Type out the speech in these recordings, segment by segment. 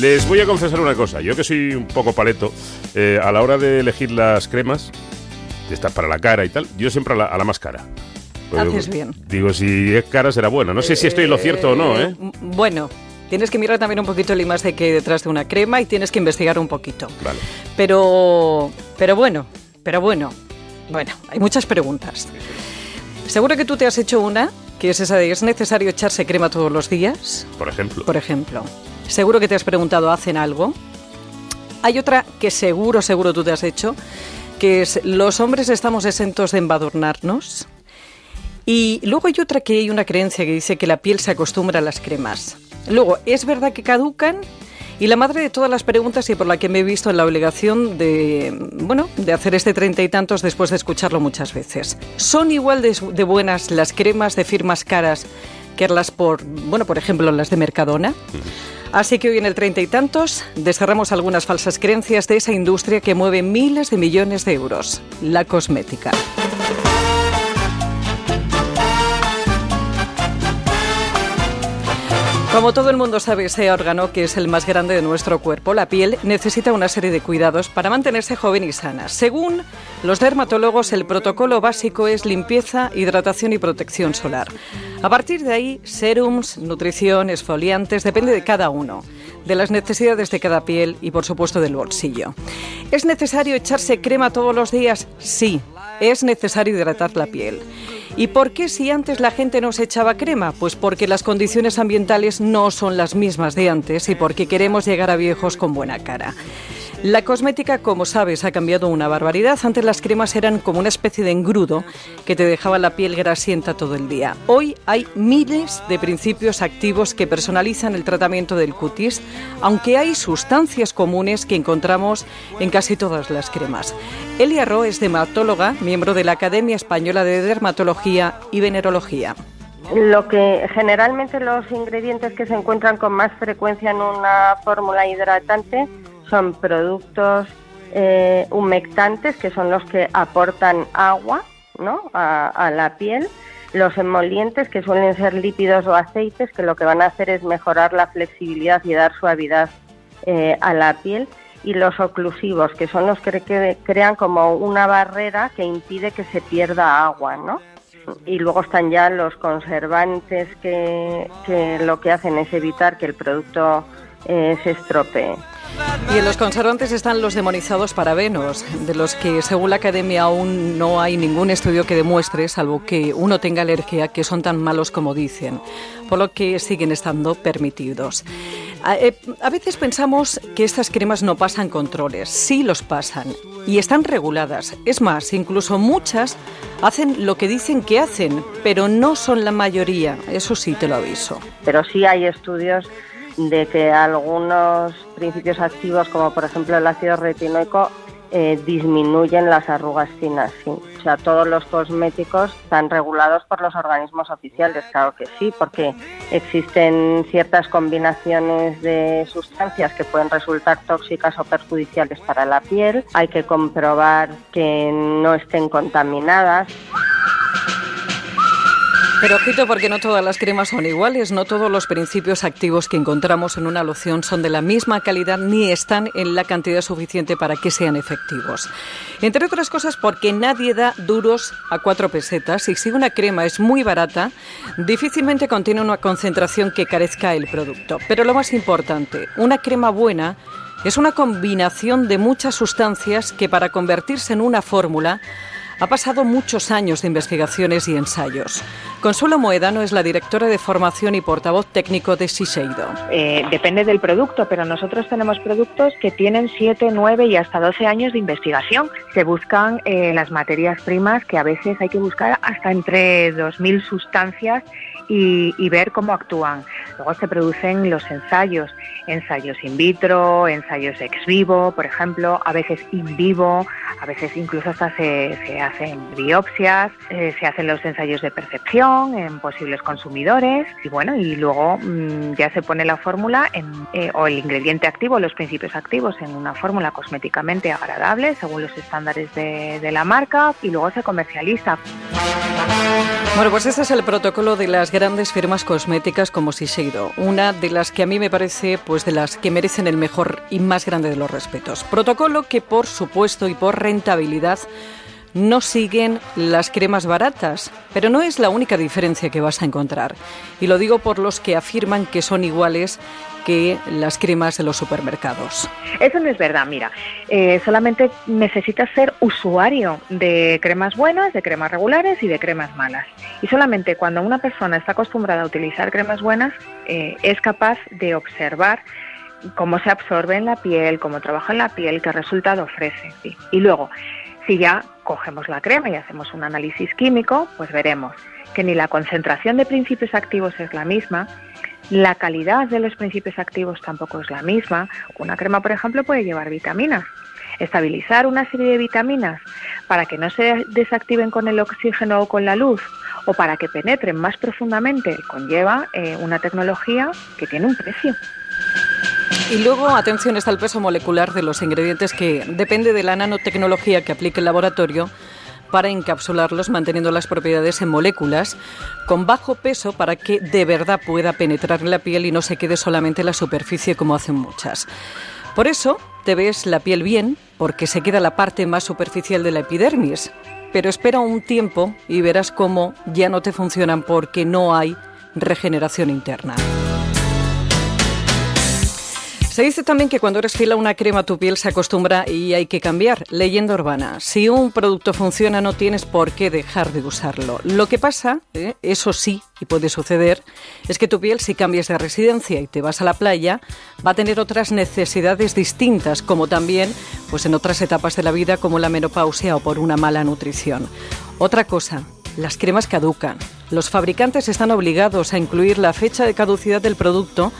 Les voy a confesar una cosa. Yo que soy un poco paleto, eh, a la hora de elegir las cremas, estas para la cara y tal, yo siempre a la, a la más cara. Pues, Haces bien. Digo, si es cara será buena. No sé si estoy en lo cierto o no, ¿eh? Bueno, tienes que mirar también un poquito el IMAX de que hay detrás de una crema y tienes que investigar un poquito. Vale. Pero, pero bueno, pero bueno, bueno, hay muchas preguntas. Seguro que tú te has hecho una, que es esa de, ¿es necesario echarse crema todos los días? Por ejemplo. Por ejemplo. Seguro que te has preguntado, ¿hacen algo? Hay otra que seguro, seguro tú te has hecho, que es, ¿los hombres estamos exentos de embadurnarnos? Y luego hay otra que hay una creencia que dice que la piel se acostumbra a las cremas. Luego, ¿es verdad que caducan? Y la madre de todas las preguntas y por la que me he visto en la obligación de, bueno, de hacer este treinta y tantos después de escucharlo muchas veces. ¿Son igual de, de buenas las cremas de firmas caras por, bueno, por ejemplo, las de Mercadona? Así que hoy en el treinta y tantos descerramos algunas falsas creencias de esa industria que mueve miles de millones de euros, la cosmética. Como todo el mundo sabe, ese órgano que es el más grande de nuestro cuerpo, la piel, necesita una serie de cuidados para mantenerse joven y sana. Según los dermatólogos, el protocolo básico es limpieza, hidratación y protección solar. A partir de ahí, serums, nutrición, esfoliantes, depende de cada uno, de las necesidades de cada piel y, por supuesto, del bolsillo. ¿Es necesario echarse crema todos los días? Sí, es necesario hidratar la piel. ¿Y por qué si antes la gente no se echaba crema? Pues porque las condiciones ambientales no son las mismas de antes y porque queremos llegar a viejos con buena cara. La cosmética, como sabes, ha cambiado una barbaridad. Antes las cremas eran como una especie de engrudo que te dejaba la piel grasienta todo el día. Hoy hay miles de principios activos que personalizan el tratamiento del cutis, aunque hay sustancias comunes que encontramos en casi todas las cremas. Elia Ro es dermatóloga, miembro de la Academia Española de Dermatología y Venerología. Lo que generalmente los ingredientes que se encuentran con más frecuencia en una fórmula hidratante son productos eh, humectantes, que son los que aportan agua ¿no? a, la piel, los emolientes, que suelen ser lípidos o aceites, que lo que van a hacer es mejorar la flexibilidad y dar suavidad eh, a la piel, y los oclusivos, que son los que, que crean como una barrera que impide que se pierda agua, ¿no? y luego están ya los conservantes que, que lo que hacen es evitar que el producto eh, se estropee. Y en los conservantes están los demonizados parabenos, de los que según la academia aún no hay ningún estudio que demuestre, salvo que uno tenga alergia, que son tan malos como dicen, por lo que siguen estando permitidos. A, eh, a veces pensamos que estas cremas no pasan controles, sí los pasan, y están reguladas. Es más, incluso muchas hacen lo que dicen que hacen, pero no son la mayoría, eso sí te lo aviso. Pero sí hay estudios de que algunos principios activos, como por ejemplo el ácido retinoico, eh, disminuyen las arrugas finas. Sí. O sea, todos los cosméticos están regulados por los organismos oficiales, claro que sí, porque existen ciertas combinaciones de sustancias que pueden resultar tóxicas o perjudiciales para la piel. Hay que comprobar que no estén contaminadas. Pero ojito porque no todas las cremas son iguales, no todos los principios activos que encontramos en una loción son de la misma calidad ni están en la cantidad suficiente para que sean efectivos. Entre otras cosas porque nadie da duros a cuatro pesetas y si una crema es muy barata, difícilmente contiene una concentración que carezca el producto. Pero lo más importante, una crema buena es una combinación de muchas sustancias que para convertirse en una fórmula ha pasado muchos años de investigaciones y ensayos. Consuelo Moedano es la directora de formación y portavoz técnico de Shiseido. Eh, depende del producto, pero nosotros tenemos productos que tienen 7, 9 y hasta 12 años de investigación. Se buscan eh, las materias primas que a veces hay que buscar hasta entre 2.000 sustancias y, y, ver cómo actúan. Luego se producen los ensayos, ensayos in vitro, ensayos ex vivo, por ejemplo, a veces in vivo, a veces incluso hasta se, se hacen biopsias, eh, se hacen los ensayos de percepción en posibles consumidores y bueno, y luego mmm, ya se pone la fórmula eh, o el ingrediente activo, los principios activos en una fórmula cosméticamente agradable según los estándares de, de la marca y luego se comercializa. Bueno, pues este es el protocolo de las grandes firmas cosméticas como Shiseido, una de las que a mí me parece pues de las que merecen el mejor y más grande de los respetos. Protocolo que por supuesto y por rentabilidad no siguen las cremas baratas, pero no es la única diferencia que vas a encontrar. Y lo digo por los que afirman que son iguales que las cremas de los supermercados. Eso no es verdad, mira, eh, solamente necesitas ser usuario de cremas buenas, de cremas regulares y de cremas malas. Y solamente cuando una persona está acostumbrada a utilizar cremas buenas, eh, es capaz de observar cómo se absorbe en la piel, cómo trabaja en la piel, qué resultado ofrece. Y luego, si ya cogemos la crema y hacemos un análisis químico, pues veremos que ni la concentración de principios activos es la misma, la calidad de los principios activos tampoco es la misma. Una crema, por ejemplo, puede llevar vitaminas. Estabilizar una serie de vitaminas para que no se desactiven con el oxígeno o con la luz o para que penetren más profundamente conlleva eh, una tecnología que tiene un precio. Y luego, atención, está el peso molecular de los ingredientes que depende de la nanotecnología que aplique el laboratorio para encapsularlos manteniendo las propiedades en moléculas con bajo peso para que de verdad pueda penetrar en la piel y no se quede solamente en la superficie como hacen muchas. Por eso te ves la piel bien porque se queda la parte más superficial de la epidermis, pero espera un tiempo y verás cómo ya no te funcionan porque no hay regeneración interna. Se dice también que cuando eres fiel a una crema tu piel se acostumbra y hay que cambiar. Leyenda urbana. Si un producto funciona no tienes por qué dejar de usarlo. Lo que pasa, ¿eh? eso sí, y puede suceder, es que tu piel si cambias de residencia y te vas a la playa va a tener otras necesidades distintas, como también pues en otras etapas de la vida como la menopausia o por una mala nutrición. Otra cosa, las cremas caducan. Los fabricantes están obligados a incluir la fecha de caducidad del producto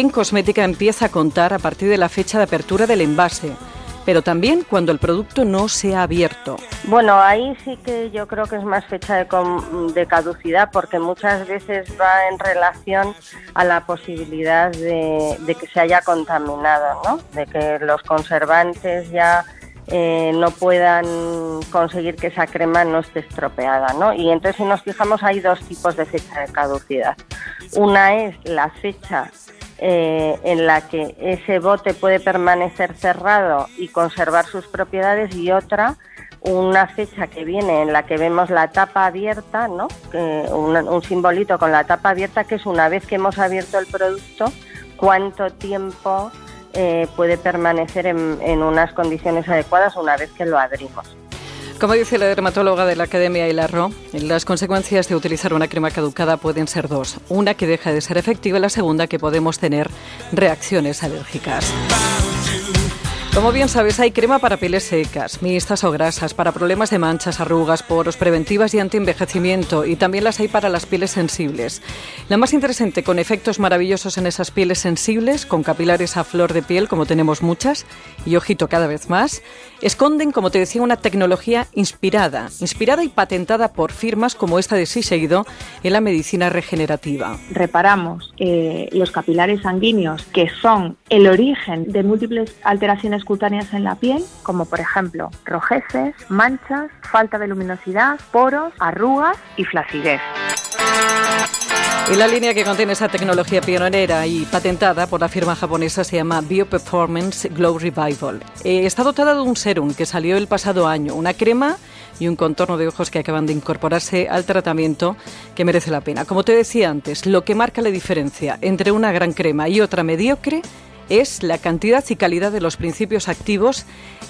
en cosmética empieza a contar a partir de la fecha de apertura del envase, pero también cuando el producto no se ha abierto. Bueno, ahí sí que yo creo que es más fecha de, caducidad porque muchas veces va en relación a la posibilidad de, que se haya contaminado, ¿no? de que los conservantes ya eh, no puedan conseguir que esa crema no esté estropeada. ¿no? Y entonces si nos fijamos hay dos tipos de fecha de caducidad. Una es la fecha eh, en la que ese bote puede permanecer cerrado y conservar sus propiedades y otra una fecha que viene en la que vemos la tapa abierta, ¿no? un, simbolito con la tapa abierta que es una vez que hemos abierto el producto, cuánto tiempo eh, puede permanecer en unas condiciones adecuadas una vez que lo abrimos. Como dice la dermatóloga de la Academia Hilarro, las consecuencias de utilizar una crema caducada pueden ser dos. Una que deja de ser efectiva y la segunda que podemos tener reacciones alérgicas. Como bien sabes, hay crema para pieles secas, mixtas o grasas, para problemas de manchas, arrugas, poros, preventivas y antienvejecimiento, y también las hay para las pieles sensibles. La más interesante, con efectos maravillosos en esas pieles sensibles, con capilares a flor de piel, como tenemos muchas, y ojito cada vez más, esconden, como te decía, una tecnología inspirada, inspirada y patentada por firmas como esta de Siseido en la medicina regenerativa. Reparamos eh, los capilares sanguíneos, que son el origen de múltiples alteraciones cutáneas en la piel, como por ejemplo rojeces, manchas, falta de luminosidad, poros, arrugas y flacidez. Y la línea que contiene esa tecnología pionera y patentada por la firma japonesa se llama Bioperformance Glow Revival. Eh, está dotada de un serum que salió el pasado año, una crema y un contorno de ojos que acaban de incorporarse al tratamiento que merece la pena. Como te decía antes, lo que marca la diferencia entre una gran crema y otra mediocre es la cantidad y calidad de los principios activos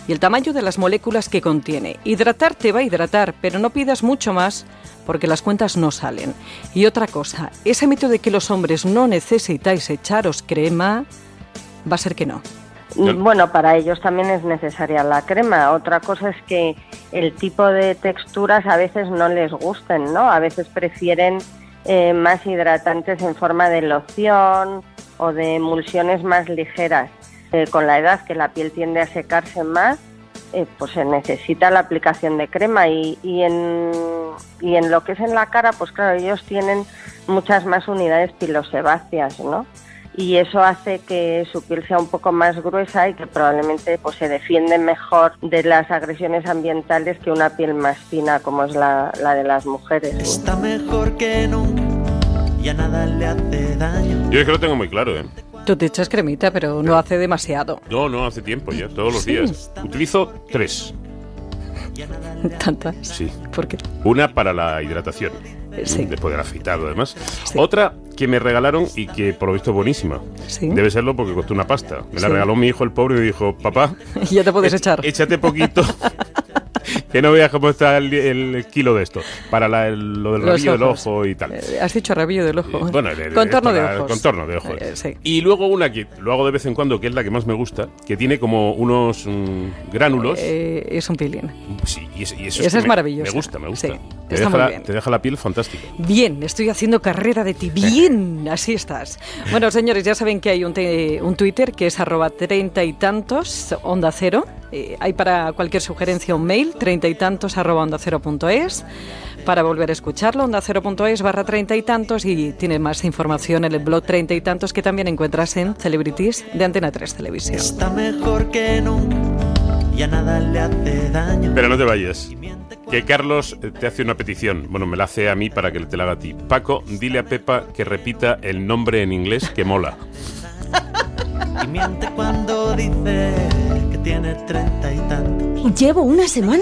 y el tamaño de las moléculas que contiene. Hidratar te va a hidratar, pero no pidas mucho más porque las cuentas no salen. Y otra cosa, ese mito de que los hombres no necesitáis echaros crema, va a ser que no. Bueno, para ellos también es necesaria la crema. Otra cosa es que el tipo de texturas a veces no les gusten, ¿no? A veces prefieren eh, más hidratantes en forma de loción o de emulsiones más ligeras. Eh, con la edad que la piel tiende a secarse más, eh, pues se necesita la aplicación de crema y, y, en, y en lo que es en la cara, pues claro, ellos tienen muchas más unidades pilosebáceas, ¿no? y eso hace que su piel sea un poco más gruesa y que probablemente pues se defiende mejor de las agresiones ambientales que una piel más fina como es la, la de las mujeres. Está mejor que nunca, ya nada le hace daño. Yo es que lo tengo muy claro, ¿eh? Tú te echas cremita, pero no hace demasiado. No, no, hace tiempo ya, todos los días. Utilizo tres. Tantas. Sí. ¿Por qué? Una para la hidratación. Sí. Después del afeitado, además. Sí. Otra que me regalaron y que por lo visto es buenísima. Sí. Debe serlo porque costó una pasta. Me la Sí. regaló mi hijo el pobre y me dijo, papá, Ya te puedes e- echar. échate poquito. que no veas cómo está el, el kilo de esto. Para la- el- lo del Los rabillo del ojo y tal. Eh, Has dicho rabillo del ojo. Eh, bueno, el- el- contorno de ojos. Contorno de ojos. Eh, sí. Y luego una que lo hago de vez en cuando, que es la que más me gusta, que tiene como unos mm, gránulos. Eh, es un peeling. Sí, y, es- y eso es me- maravillosa. Me gusta, me gusta. Sí, te, deja la, bien. te deja la piel fantástica. Bien, estoy haciendo carrera de ti. Bien, así estás. Bueno, señores, ya saben que hay un, te- un Twitter que es arroba treinta y tantos, onda cero. Hay para cualquier sugerencia un mail, treinta y tantos arroba onda cero punto es. Para volver a escucharlo, onda cero punto es barra treinta y tantos y tiene más información en el blog treinta y tantos que también encuentras en Celebrities de Antena 3 Televisión. Está mejor que nunca, ya nada le hace daño. Pero no te vayas. Que Carlos te hace una petición. Bueno, me la hace a mí para que te la haga a ti. Paco, dile a Pepa que repita el nombre en inglés que mola. Y miente cuando dice que tiene treinta y tantos. Llevo una semana